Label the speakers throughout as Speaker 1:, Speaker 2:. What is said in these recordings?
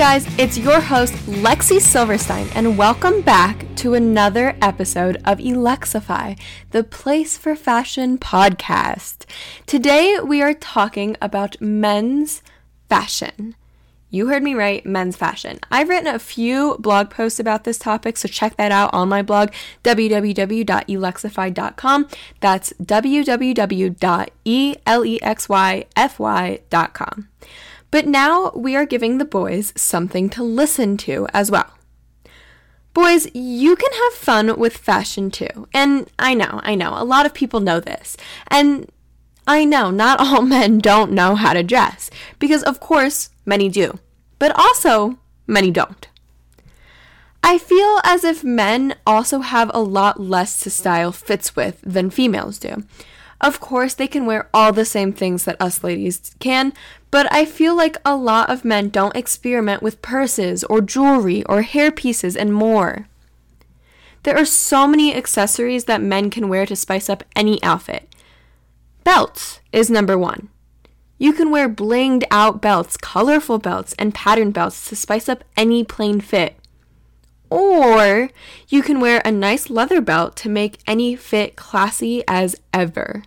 Speaker 1: guys, it's your host, Lexy Silverstein, and welcome back to another episode of Elexify, the Place for Fashion podcast. Today, we are talking about men's fashion. You heard me right, men's fashion. I've written a few blog posts about this topic, so check that out on my blog, www.elexify.com. That's www.elexyfy.com. But now we are giving the boys something to listen to as well. Boys, you can have fun with fashion too. And I know, I know, a lot of people know this. And I know not all men don't know how to dress, because of course, many do. But also, many don't. I feel as if men also have a lot less to style fits with than females do. Of course, they can wear all the same things that us ladies can, but I feel like a lot of men don't experiment with purses or jewelry or hair pieces and more. There are so many accessories that men can wear to spice up any outfit. Belts is number one. You can wear blinged out belts, colorful belts, and patterned belts to spice up any plain fit. Or you can wear a nice leather belt to make any fit classy as ever.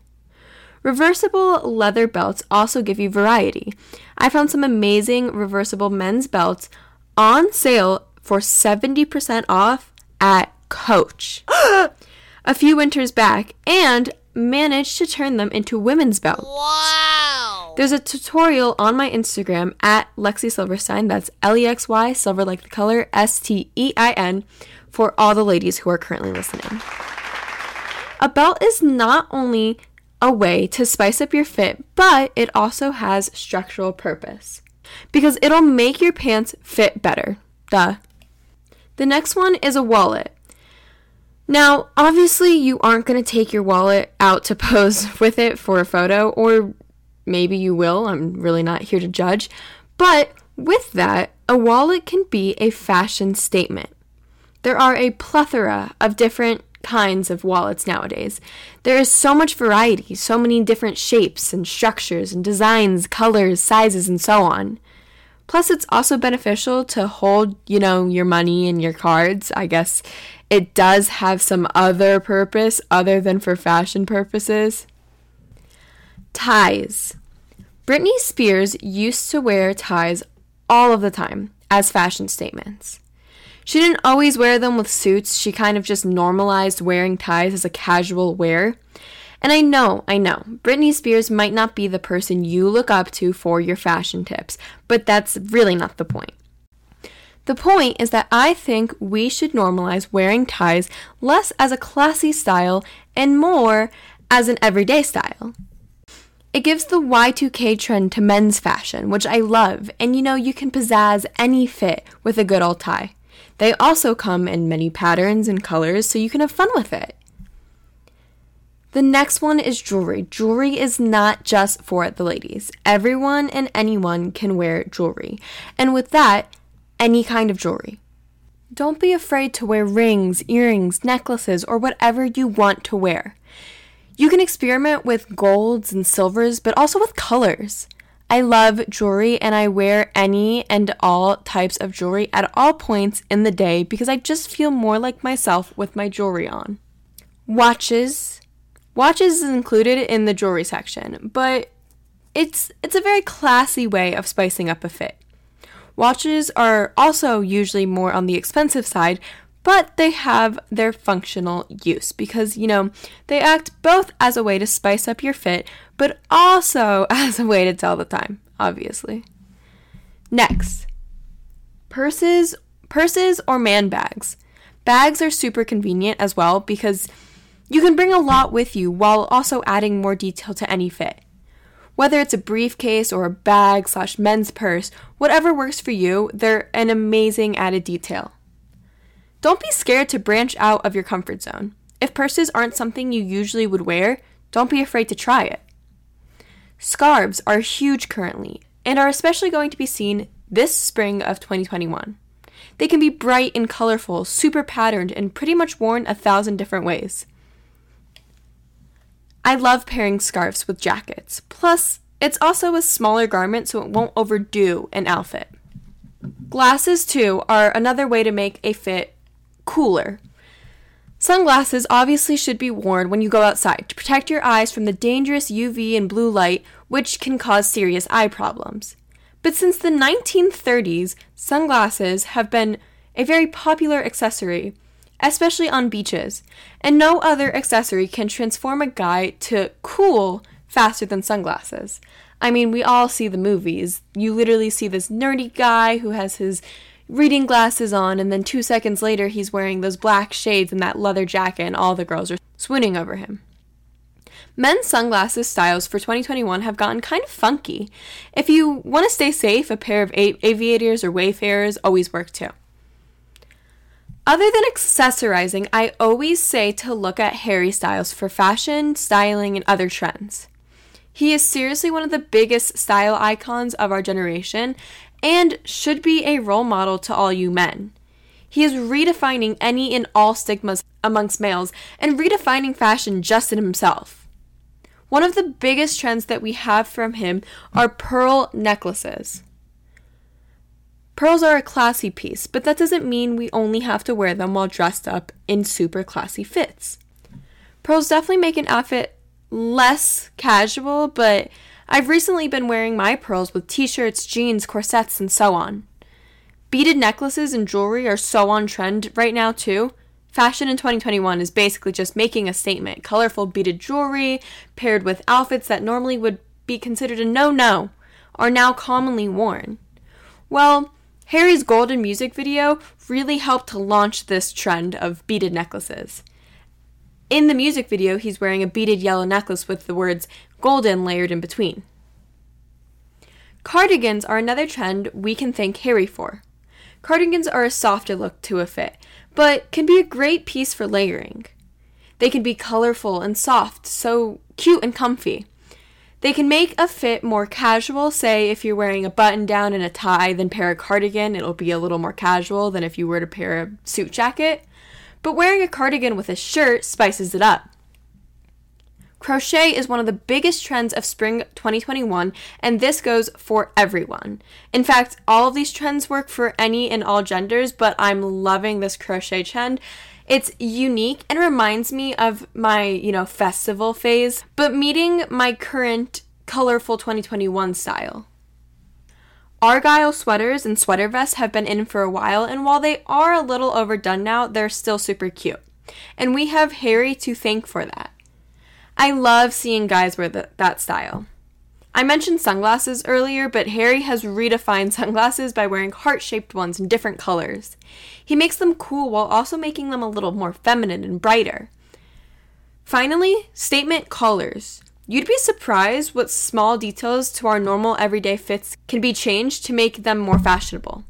Speaker 1: Reversible leather belts also give you variety. I found some amazing reversible men's belts on sale for 70% off at Coach a few winters back and managed to turn them into women's belts.
Speaker 2: Wow!
Speaker 1: There's a tutorial on my Instagram at Lexy Silverstein, that's L E X Y, silver like the color, S T E I N, for all the ladies who are currently listening. A belt is not only a way to spice up your fit, but it also has structural purpose because it'll make your pants fit better. Duh. The next one is a wallet. Now, obviously, you aren't going to take your wallet out to pose with it for a photo, or maybe you will. I'm really not here to judge. But with that, a wallet can be a fashion statement. There are a plethora of different kinds of wallets nowadays. There is so much variety, so many different shapes and structures and designs, colors, sizes, and so on. Plus, it's also beneficial to hold, you know, your money and your cards. I guess it does have some other purpose other than for fashion purposes. Ties. Britney Spears used to wear ties all of the time as fashion statements. She didn't always wear them with suits, she kind of just normalized wearing ties as a casual wear. And I know, I know, Britney Spears might not be the person you look up to for your fashion tips, but that's really not the point. The point is that I think we should normalize wearing ties less as a classy style and more as an everyday style. It gives the Y2K trend to men's fashion, which I love, and you know, you can pizzazz any fit with a good old tie. They also come in many patterns and colors, so you can have fun with it. The next one is jewelry. Jewelry is not just for the ladies. Everyone and anyone can wear jewelry. And with that, any kind of jewelry. Don't be afraid to wear rings, earrings, necklaces, or whatever you want to wear. You can experiment with golds and silvers, but also with colors. I love jewelry and I wear any and all types of jewelry at all points in the day because I just feel more like myself with my jewelry on. Watches. Watches is included in the jewelry section, but it's it's a very classy way of spicing up a fit. Watches are also usually more on the expensive side, but they have their functional use because, you know, they act both as a way to spice up your fit, but also as a way to tell the time, obviously. Next, purses, purses or man bags. Bags are super convenient as well because you can bring a lot with you while also adding more detail to any fit. Whether it's a briefcase or a bag slash men's purse, whatever works for you, they're an amazing added detail. Don't be scared to branch out of your comfort zone. If purses aren't something you usually would wear, don't be afraid to try it. Scarves are huge currently and are especially going to be seen this spring of 2021. They can be bright and colorful, super patterned, and pretty much worn a thousand different ways. I love pairing scarves with jackets. Plus, it's also a smaller garment so it won't overdo an outfit. Glasses, too, are another way to make a fit cooler. Sunglasses obviously should be worn when you go outside to protect your eyes from the dangerous UV and blue light, which can cause serious eye problems. But since the 1930s, sunglasses have been a very popular accessory, especially on beaches, and no other accessory can transform a guy to cool faster than sunglasses. I mean, we all see the movies. You literally see this nerdy guy who has his reading glasses on, and then two seconds later, he's wearing those black shades and that leather jacket, and all the girls are swooning over him. Men's sunglasses styles for 2021 have gotten kind of funky. If you want to stay safe, a pair of aviators or wayfarers always work too. Other than accessorizing, I always say to look at Harry Styles for fashion, styling, and other trends. He is seriously one of the biggest style icons of our generation and should be a role model to all you men. He is redefining any and all stigmas amongst males and redefining fashion just in himself. One of the biggest trends that we have from him are pearl necklaces. Pearls are a classy piece, but that doesn't mean we only have to wear them while dressed up in super classy fits. Pearls definitely make an outfit less casual, but I've recently been wearing my pearls with t shirts, jeans, corsets, and so on. Beaded necklaces and jewelry are so on trend right now, too. Fashion in 2021 is basically just making a statement. Colorful beaded jewelry, paired with outfits that normally would be considered a no no, are now commonly worn. Well, Harry's golden music video really helped to launch this trend of beaded necklaces. In the music video, he's wearing a beaded yellow necklace with the words golden layered in between. Cardigans are another trend we can thank Harry for. Cardigans are a softer look to a fit, but can be a great piece for layering. They can be colorful and soft, so cute and comfy. They can make a fit more casual, say if you're wearing a button down and a tie, then pair a cardigan, it'll be a little more casual than if you were to pair a suit jacket but wearing a cardigan with a shirt spices it up. Crochet is one of the biggest trends of spring 2021, and this goes for everyone. In fact, all of these trends work for any and all genders, but I'm loving this crochet trend. It's unique and reminds me of my, you know, festival phase, but meeting my current colorful 2021 style. Argyle sweaters and sweater vests have been in for a while, and while they are a little overdone now, they're still super cute. And we have Harry to thank for that. I love seeing guys wear the, that style. I mentioned sunglasses earlier, but Harry has redefined sunglasses by wearing heart shaped ones in different colors. He makes them cool while also making them a little more feminine and brighter. Finally, statement collars. You'd be surprised what small details to our normal everyday fits can be changed to make them more fashionable.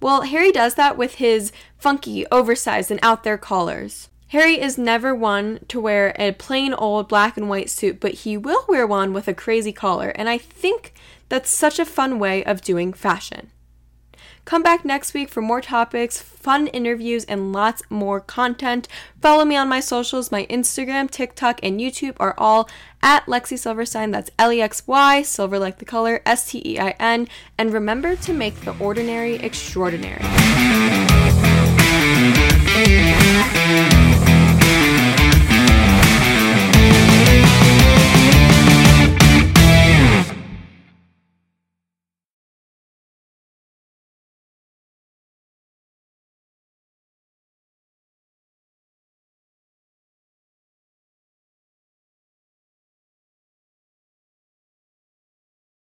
Speaker 1: Well, Harry does that with his funky, oversized, and out there collars. Harry is never one to wear a plain old black and white suit, but he will wear one with a crazy collar, and I think that's such a fun way of doing fashion. Come back next week for more topics, fun interviews, and lots more content. Follow me on my socials. My Instagram, TikTok, and YouTube are all at Lexy Silverstein. That's L E X Y, silver like the color, S T E I N. And remember to make the ordinary extraordinary.